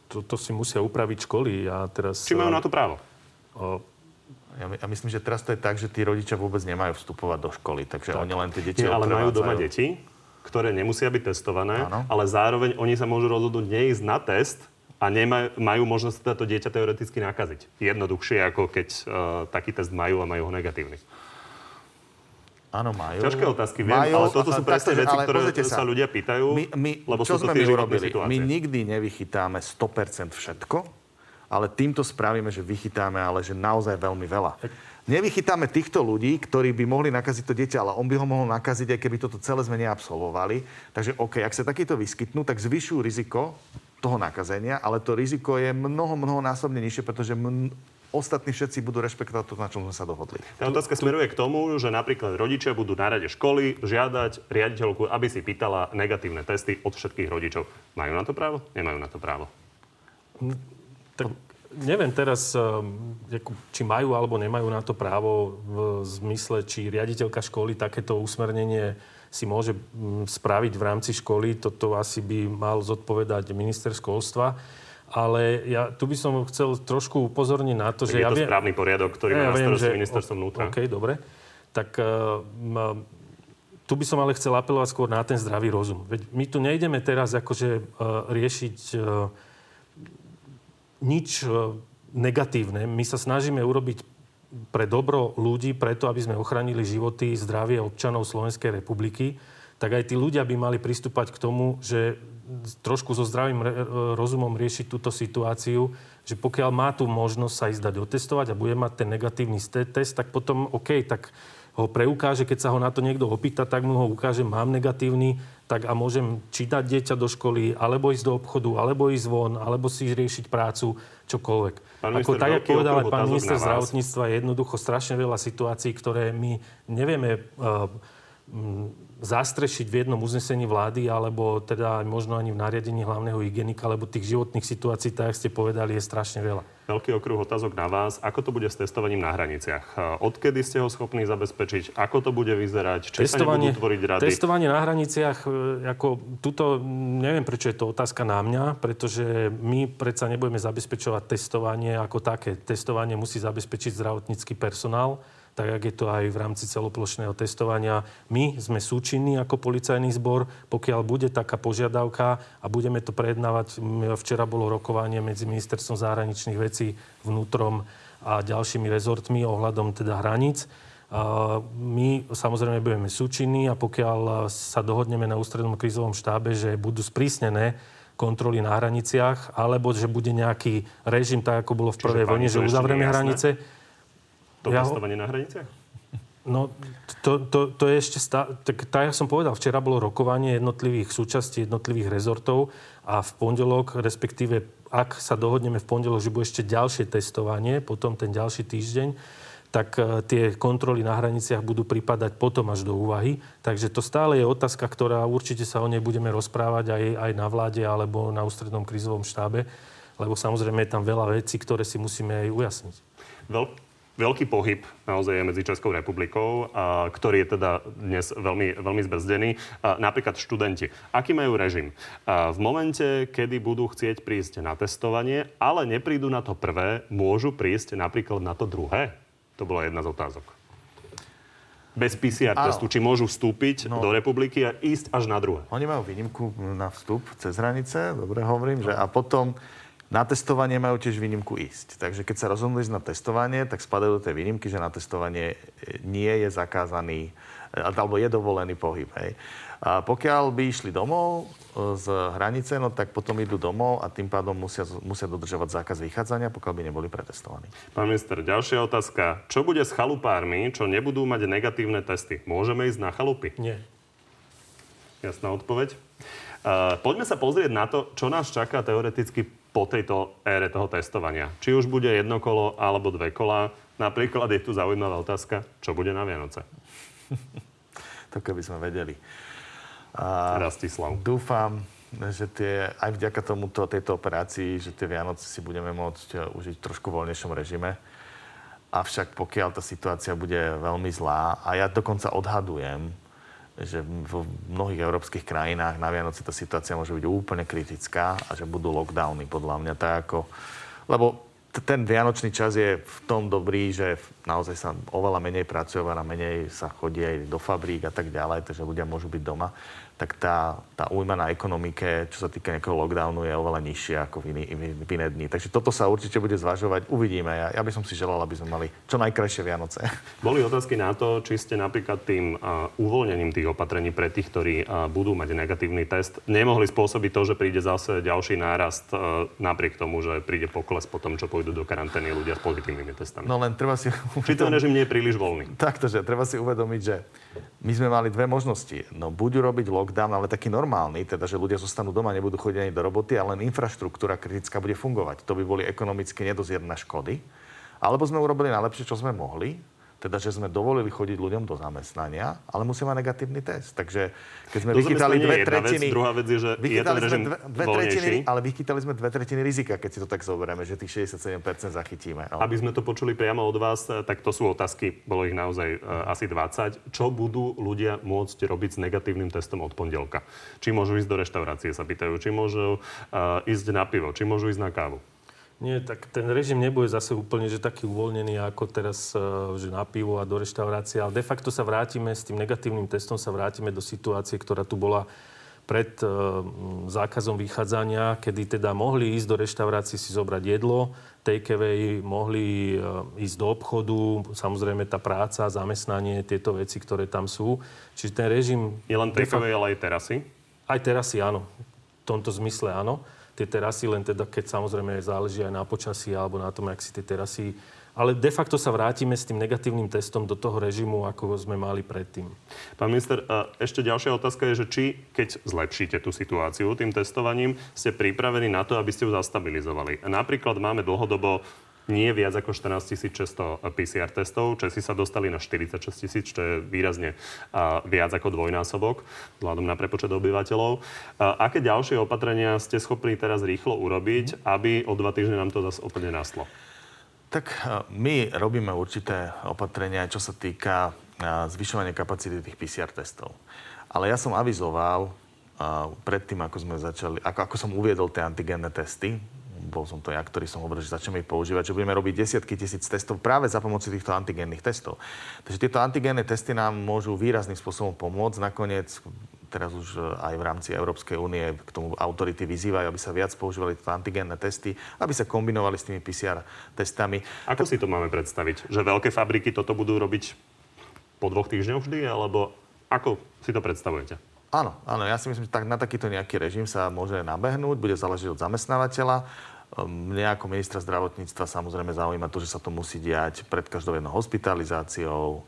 To, to si musia upraviť školy. A teraz, Či majú na to právo? O, ja, ja myslím, že teraz to je tak, že tí rodičia vôbec nemajú vstupovať do školy, takže tak. oni len tie deti Nie, ale majú doma deti, ktoré nemusia byť testované, ano. ale zároveň oni sa môžu rozhodnúť neísť na test a nemajú, majú možnosť teda to dieťa teoreticky nakaziť. Jednoduchšie, ako keď uh, taký test majú a majú ho negatívny. Áno, majú. Ťažké otázky, viem, majú, ale toto sú presne veci, ktoré sa, sa ľudia pýtajú, my, my, lebo čo sú to sme my urobili? My nikdy nevychytáme 100% všetko, ale týmto spravíme, že vychytáme, ale že naozaj veľmi veľa. Nevychytáme týchto ľudí, ktorí by mohli nakaziť to dieťa, ale on by ho mohol nakaziť, aj keby toto celé sme neabsolvovali. Takže OK, ak sa takýto vyskytnú, tak zvyšujú riziko toho nakazenia, ale to riziko je mnoho, mnoho násobne nižšie, pretože mn- ostatní všetci budú rešpektovať to, na čom sme sa dohodli. Tá otázka smeruje k tomu, že napríklad rodičia budú na rade školy žiadať riaditeľku, aby si pýtala negatívne testy od všetkých rodičov. Majú na to právo? Nemajú na to právo. Tak neviem teraz, ehm, či majú alebo nemajú na to právo v zmysle, či riaditeľka školy takéto usmernenie si môže spraviť v rámci školy. Toto asi by mal zodpovedať minister školstva. Ale ja tu by som chcel trošku upozorniť na to, tak že... Je ja to viem, správny poriadok, ktorý ja má na starosti ministerstvo vnútra. OK, dobre. Tak uh, tu by som ale chcel apelovať skôr na ten zdravý rozum. Veď my tu nejdeme teraz akože uh, riešiť uh, nič uh, negatívne. My sa snažíme urobiť pre dobro ľudí, preto aby sme ochránili životy, zdravie občanov Slovenskej republiky, tak aj tí ľudia by mali pristúpať k tomu, že trošku so zdravým rozumom riešiť túto situáciu, že pokiaľ má tu možnosť sa ísť dať otestovať a bude mať ten negatívny test, tak potom OK, tak ho preukáže, keď sa ho na to niekto opýta, tak mu ho ukáže, mám negatívny, tak a môžem čítať dieťa do školy, alebo ísť do obchodu, alebo ísť von, alebo si riešiť prácu, čokoľvek. Pán Ako tak, ako povedal aj pán minister zdravotníctva, je jednoducho strašne veľa situácií, ktoré my nevieme uh, zastrešiť v jednom uznesení vlády, alebo teda možno ani v nariadení hlavného hygienika, lebo tých životných situácií, tak ste povedali, je strašne veľa. Veľký okruh otázok na vás. Ako to bude s testovaním na hraniciach? Odkedy ste ho schopní zabezpečiť? Ako to bude vyzerať? Či testovanie, sa tvoriť rady? Testovanie na hraniciach, e, ako tuto, neviem prečo je to otázka na mňa, pretože my predsa nebudeme zabezpečovať testovanie ako také. Testovanie musí zabezpečiť zdravotnícky personál tak jak je to aj v rámci celoplošného testovania. My sme súčinní ako policajný zbor, pokiaľ bude taká požiadavka a budeme to prejednávať. Včera bolo rokovanie medzi ministerstvom zahraničných vecí, vnútrom a ďalšími rezortmi ohľadom teda hraníc. My samozrejme budeme súčinní a pokiaľ sa dohodneme na ústrednom krízovom štábe, že budú sprísnené kontroly na hraniciach, alebo že bude nejaký režim, tak ako bolo v prvej vojne, že uzavrieme hranice, to ja testovanie ho... na hraniciach? No, to, to, to je ešte stále... Tak, tak, ja som povedal, včera bolo rokovanie jednotlivých súčastí, jednotlivých rezortov a v pondelok, respektíve ak sa dohodneme v pondelok, že bude ešte ďalšie testovanie, potom ten ďalší týždeň, tak uh, tie kontroly na hraniciach budú pripadať potom až do úvahy. Takže to stále je otázka, ktorá určite sa o nej budeme rozprávať aj, aj na vláde alebo na ústrednom krizovom štábe, lebo samozrejme je tam veľa vecí, ktoré si musíme aj ujasniť. Veľ, veľký pohyb naozaj je medzi Českou republikou, a, ktorý je teda dnes veľmi, veľmi zbrzdený. A, napríklad študenti. Aký majú režim? A, v momente, kedy budú chcieť prísť na testovanie, ale neprídu na to prvé, môžu prísť napríklad na to druhé? To bola jedna z otázok. Bez PCR Áno. testu, či môžu vstúpiť no, do republiky a ísť až na druhé. Oni majú výnimku na vstup cez hranice, dobre hovorím, že a potom na testovanie majú tiež výnimku ísť. Takže keď sa rozhodnú ísť na testovanie, tak spadajú do tej výnimky, že na testovanie e, nie je zakázaný, e, alebo je dovolený pohyb. Hej. A pokiaľ by išli domov e, z hranice, no tak potom idú domov a tým pádom musia, musia dodržovať zákaz vychádzania, pokiaľ by neboli pretestovaní. Pán minister, ďalšia otázka. Čo bude s chalupármi, čo nebudú mať negatívne testy? Môžeme ísť na chalupy? Nie. Jasná odpoveď. Uh, poďme sa pozrieť na to, čo nás čaká teoreticky po tejto ére toho testovania. Či už bude jedno kolo alebo dve kola. Napríklad je tu zaujímavá otázka, čo bude na Vianoce. <laughs> to keby sme vedeli. A Rastislav. Dúfam, že tie, aj vďaka tomuto, tejto operácii, že tie Vianoce si budeme môcť e, užiť v trošku voľnejšom režime. Avšak pokiaľ tá situácia bude veľmi zlá, a ja dokonca odhadujem, že v mnohých európskych krajinách na Vianoce tá situácia môže byť úplne kritická a že budú lockdowny, podľa mňa. Tak ako, lebo ten vianočný čas je v tom dobrý, že naozaj sa oveľa menej pracuje, oveľa menej sa chodí aj do fabrík a tak ďalej, takže ľudia môžu byť doma tak tá, tá újma na ekonomike, čo sa týka nejakého lockdownu, je oveľa nižšia ako v, iný, v iné dni. Takže toto sa určite bude zvažovať. Uvidíme. Ja, ja by som si želal, aby sme mali čo najkrajšie Vianoce. <laughs> Boli otázky na to, či ste napríklad tým uh, uvoľnením tých opatrení pre tých, ktorí uh, budú mať negatívny test, nemohli spôsobiť to, že príde zase ďalší nárast uh, napriek tomu, že príde pokles po tom, čo pôjdu do karantény ľudia s pozitívnymi testami. No len treba si... Či ten režim nie je príliš voľný? <laughs> Takto, že treba si uvedomiť, že my sme mali dve možnosti. No buď robiť lockdown, ale taký normálny, teda že ľudia zostanú doma, nebudú chodiť ani do roboty, ale len infraštruktúra kritická bude fungovať. To by boli ekonomicky nedozierne škody. Alebo sme urobili najlepšie, čo sme mohli, teda, že sme dovolili chodiť ľuďom do zamestnania, ale musí mať negatívny test. Takže keď sme do vychytali dve tretiny... Vec, druhá vec je, že je ten dve, dve tretiny, Ale vychytali sme dve tretiny rizika, keď si to tak zoberieme, že tých 67% zachytíme. No. Aby sme to počuli priamo od vás, eh, tak to sú otázky, bolo ich naozaj uh, asi 20. Čo budú ľudia môcť robiť s negatívnym testom od pondelka? Či môžu ísť do reštaurácie, sa pýtajú, či môžu uh, ísť na pivo, či môžu ísť na kávu? Nie, tak ten režim nebude zase úplne že taký uvoľnený ako teraz, e, že na pivo a do reštaurácie, ale de facto sa vrátime s tým negatívnym testom, sa vrátime do situácie, ktorá tu bola pred uh, zákazom vychádzania, kedy teda mohli ísť do reštaurácie si zobrať jedlo, takeaway, mohli uh, ísť do obchodu, samozrejme tá práca, zamestnanie, tieto veci, ktoré tam sú. Čiže ten režim... Je len takeaway, ale aj terasy? Aj terasy, áno. V tomto zmysle áno tie terasy, len teda keď samozrejme záleží aj na počasí alebo na tom, ak si tie terasy ale de facto sa vrátime s tým negatívnym testom do toho režimu, ako sme mali predtým. Pán minister, ešte ďalšia otázka je, že či keď zlepšíte tú situáciu tým testovaním, ste pripravení na to, aby ste ju zastabilizovali. Napríklad máme dlhodobo nie viac ako 14 600 PCR testov. Česi sa dostali na 46 tisíc, čo je výrazne viac ako dvojnásobok vzhľadom na prepočet obyvateľov. Aké ďalšie opatrenia ste schopní teraz rýchlo urobiť, aby o dva týždne nám to zase úplne naslo? Tak my robíme určité opatrenia, čo sa týka zvyšovania kapacity tých PCR testov. Ale ja som avizoval predtým, ako sme začali, ako, ako som uviedol tie antigénne testy, bol som to ja, ktorý som hovoril, že začneme ich používať, že budeme robiť desiatky tisíc testov práve za pomoci týchto antigénnych testov. Takže tieto antigénne testy nám môžu výrazným spôsobom pomôcť. Nakoniec teraz už e, aj v rámci Európskej únie k tomu autority vyzývajú, aby sa viac používali tieto antigénne testy, aby sa kombinovali s tými PCR testami. Ako si to máme predstaviť? Že veľké fabriky toto budú robiť po dvoch týždňoch vždy, alebo ako si to predstavujete? Áno, áno, ja si myslím, že tak, na takýto nejaký režim sa môže nabehnúť, bude záležiť od zamestnávateľa. Mňa ehm, ako ministra zdravotníctva samozrejme zaujíma to, že sa to musí diať pred každou jednou hospitalizáciou,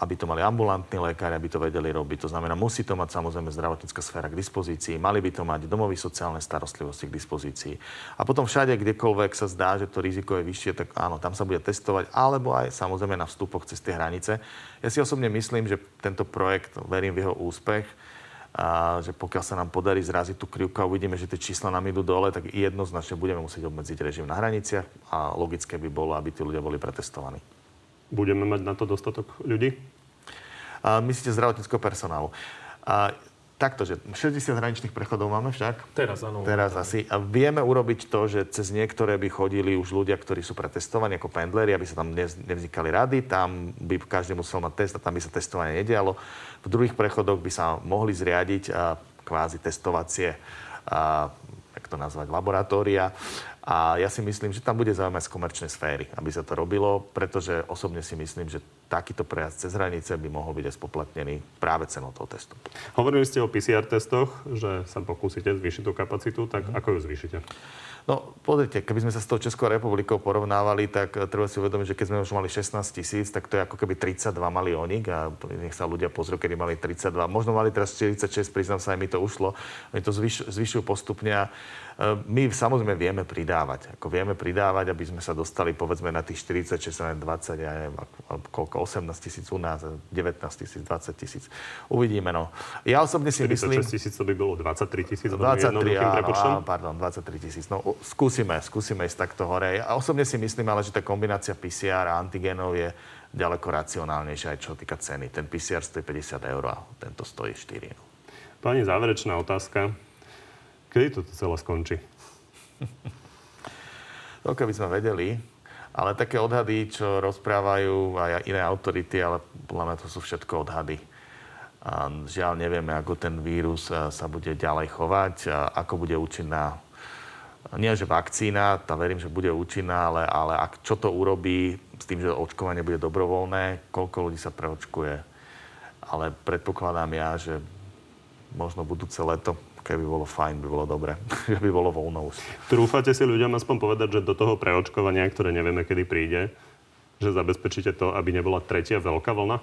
aby to mali ambulantní lekári, aby to vedeli robiť. To znamená, musí to mať samozrejme zdravotnícka sféra k dispozícii, mali by to mať domovy sociálnej starostlivosti k dispozícii. A potom všade, kdekoľvek sa zdá, že to riziko je vyššie, tak áno, tam sa bude testovať, alebo aj samozrejme na vstupoch cez tie hranice. Ja si osobne myslím, že tento projekt, verím v jeho úspech, a že pokiaľ sa nám podarí zraziť tú krivku a uvidíme, že tie čísla nám idú dole, tak jednoznačne budeme musieť obmedziť režim na hraniciach a logické by bolo, aby tí ľudia boli pretestovaní. Budeme mať na to dostatok ľudí? A myslíte zdravotníckého personálu. A takto, že 60 hraničných prechodov máme však? Teraz áno. Teraz asi. A vieme urobiť to, že cez niektoré by chodili už ľudia, ktorí sú pretestovaní ako pendleri, aby sa tam nevznikali rady. Tam by každý musel mať test a tam by sa testovanie nedialo. V druhých prechodoch by sa mohli zriadiť a, kvázi testovacie a, jak to nazvať, laboratória. A ja si myslím, že tam bude zaujímať z komerčnej sféry, aby sa to robilo, pretože osobne si myslím, že takýto prejazd cez hranice by mohol byť aj spoplatnený práve cenou toho testu. Hovorili ste o PCR testoch, že sa pokúsite zvýšiť tú kapacitu, tak mm. ako ju zvýšite? No, pozrite, keby sme sa s tou Českou republikou porovnávali, tak treba si uvedomiť, že keď sme už mali 16 tisíc, tak to je ako keby 32 onik a nech sa ľudia pozrú, kedy mali 32. Možno mali teraz 46, priznám sa, aj mi to ušlo. Oni to zvyš, zvyšujú postupne a my samozrejme vieme pridávať. Ako vieme pridávať, aby sme sa dostali povedzme na tých 46, 20, ja neviem, koľko, 18 tisíc u nás, 19 tisíc, 20 tisíc. Uvidíme, no. Ja osobne si 46 myslím... 46 tisíc to by bolo 23 tisíc, 23, áno, áno, pardon, 23 tisíc. No, skúsime, skúsime ísť takto hore. A osobne si myslím ale, že tá kombinácia PCR a antigenov je ďaleko racionálnejšia aj čo týka ceny. Ten PCR stojí 50 eur a tento stojí 4. No. Pani, záverečná otázka. Kedy toto celé skončí? <laughs> no, keby sme vedeli, ale také odhady, čo rozprávajú aj iné autority, ale podľa mňa to sú všetko odhady. A žiaľ, nevieme, ako ten vírus sa bude ďalej chovať, ako bude účinná nie že vakcína, tá verím, že bude účinná, ale, ale ak, čo to urobí s tým, že očkovanie bude dobrovoľné, koľko ľudí sa preočkuje. Ale predpokladám ja, že možno budúce leto, keby bolo fajn, by bolo dobre, <laughs> že by bolo voľno už. Trúfate si ľuďom aspoň povedať, že do toho preočkovania, ktoré nevieme, kedy príde, že zabezpečíte to, aby nebola tretia veľká vlna?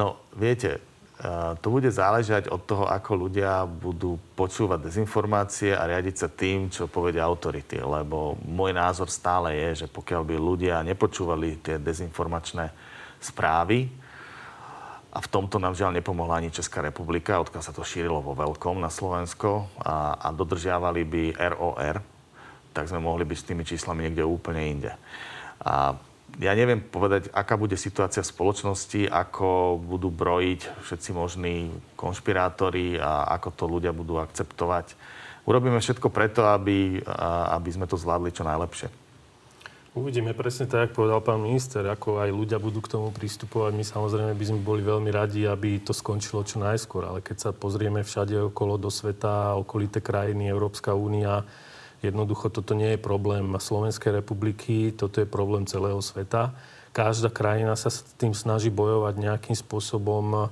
No, viete, to bude záležať od toho, ako ľudia budú počúvať dezinformácie a riadiť sa tým, čo povedia autority. Lebo môj názor stále je, že pokiaľ by ľudia nepočúvali tie dezinformačné správy, a v tomto nám žiaľ nepomohla ani Česká republika, odkiaľ sa to šírilo vo veľkom na Slovensko a, a dodržiavali by ROR, tak sme mohli byť s tými číslami niekde úplne inde. A ja neviem povedať, aká bude situácia v spoločnosti, ako budú brojiť všetci možní konšpirátori a ako to ľudia budú akceptovať. Urobíme všetko preto, aby, aby sme to zvládli čo najlepšie. Uvidíme presne tak, ako povedal pán minister, ako aj ľudia budú k tomu pristupovať. My samozrejme by sme boli veľmi radi, aby to skončilo čo najskôr. Ale keď sa pozrieme všade okolo do sveta, okolité krajiny, Európska únia, Jednoducho toto nie je problém Slovenskej republiky, toto je problém celého sveta. Každá krajina sa s tým snaží bojovať nejakým spôsobom,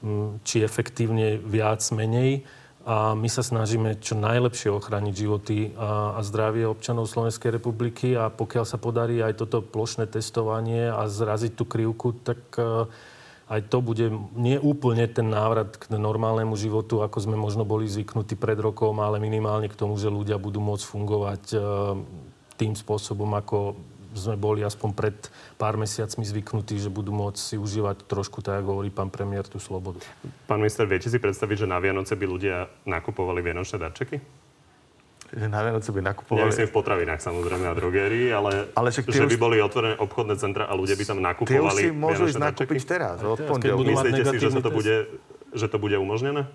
mm, či efektívne viac, menej. A my sa snažíme čo najlepšie ochrániť životy a, a zdravie občanov Slovenskej republiky a pokiaľ sa podarí aj toto plošné testovanie a zraziť tú krivku, tak uh, aj to bude nie úplne ten návrat k normálnemu životu, ako sme možno boli zvyknutí pred rokom, ale minimálne k tomu, že ľudia budú môcť fungovať e, tým spôsobom, ako sme boli aspoň pred pár mesiacmi zvyknutí, že budú môcť si užívať trošku, tak ako hovorí pán premiér, tú slobodu. Pán minister, viete si predstaviť, že na Vianoce by ľudia nakupovali vianočné darčeky? Že na Vianoce by nakupovali... Nemyslím v potravinách samozrejme a drogérii, ale, Ale však že by už- boli otvorené obchodné centra a ľudia by tam Tie už nakupovali si môžu ísť nakúpiť teraz, od pondelku. Myslíte si, že, sa to bude, že to bude umožnené?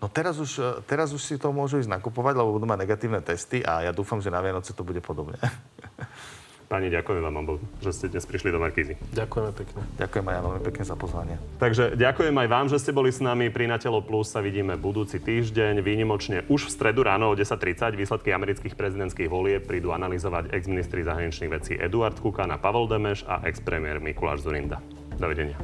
No teraz už, teraz už si to môžu ísť nakupovať, lebo budú mať negatívne testy a ja dúfam, že na Vianoce to bude podobne. <laughs> Pani, ďakujem vám, že ste dnes prišli do Markízy. Ďakujeme pekne. Ďakujem aj ja veľmi pekne za pozvanie. Takže ďakujem aj vám, že ste boli s nami. Pri Natelo Plus sa vidíme budúci týždeň. Výnimočne už v stredu ráno o 10.30 výsledky amerických prezidentských volieb prídu analyzovať ex-ministri zahraničných vecí Eduard Kukan a Pavel Demeš a ex-premiér Mikuláš Zurinda. Dovidenia.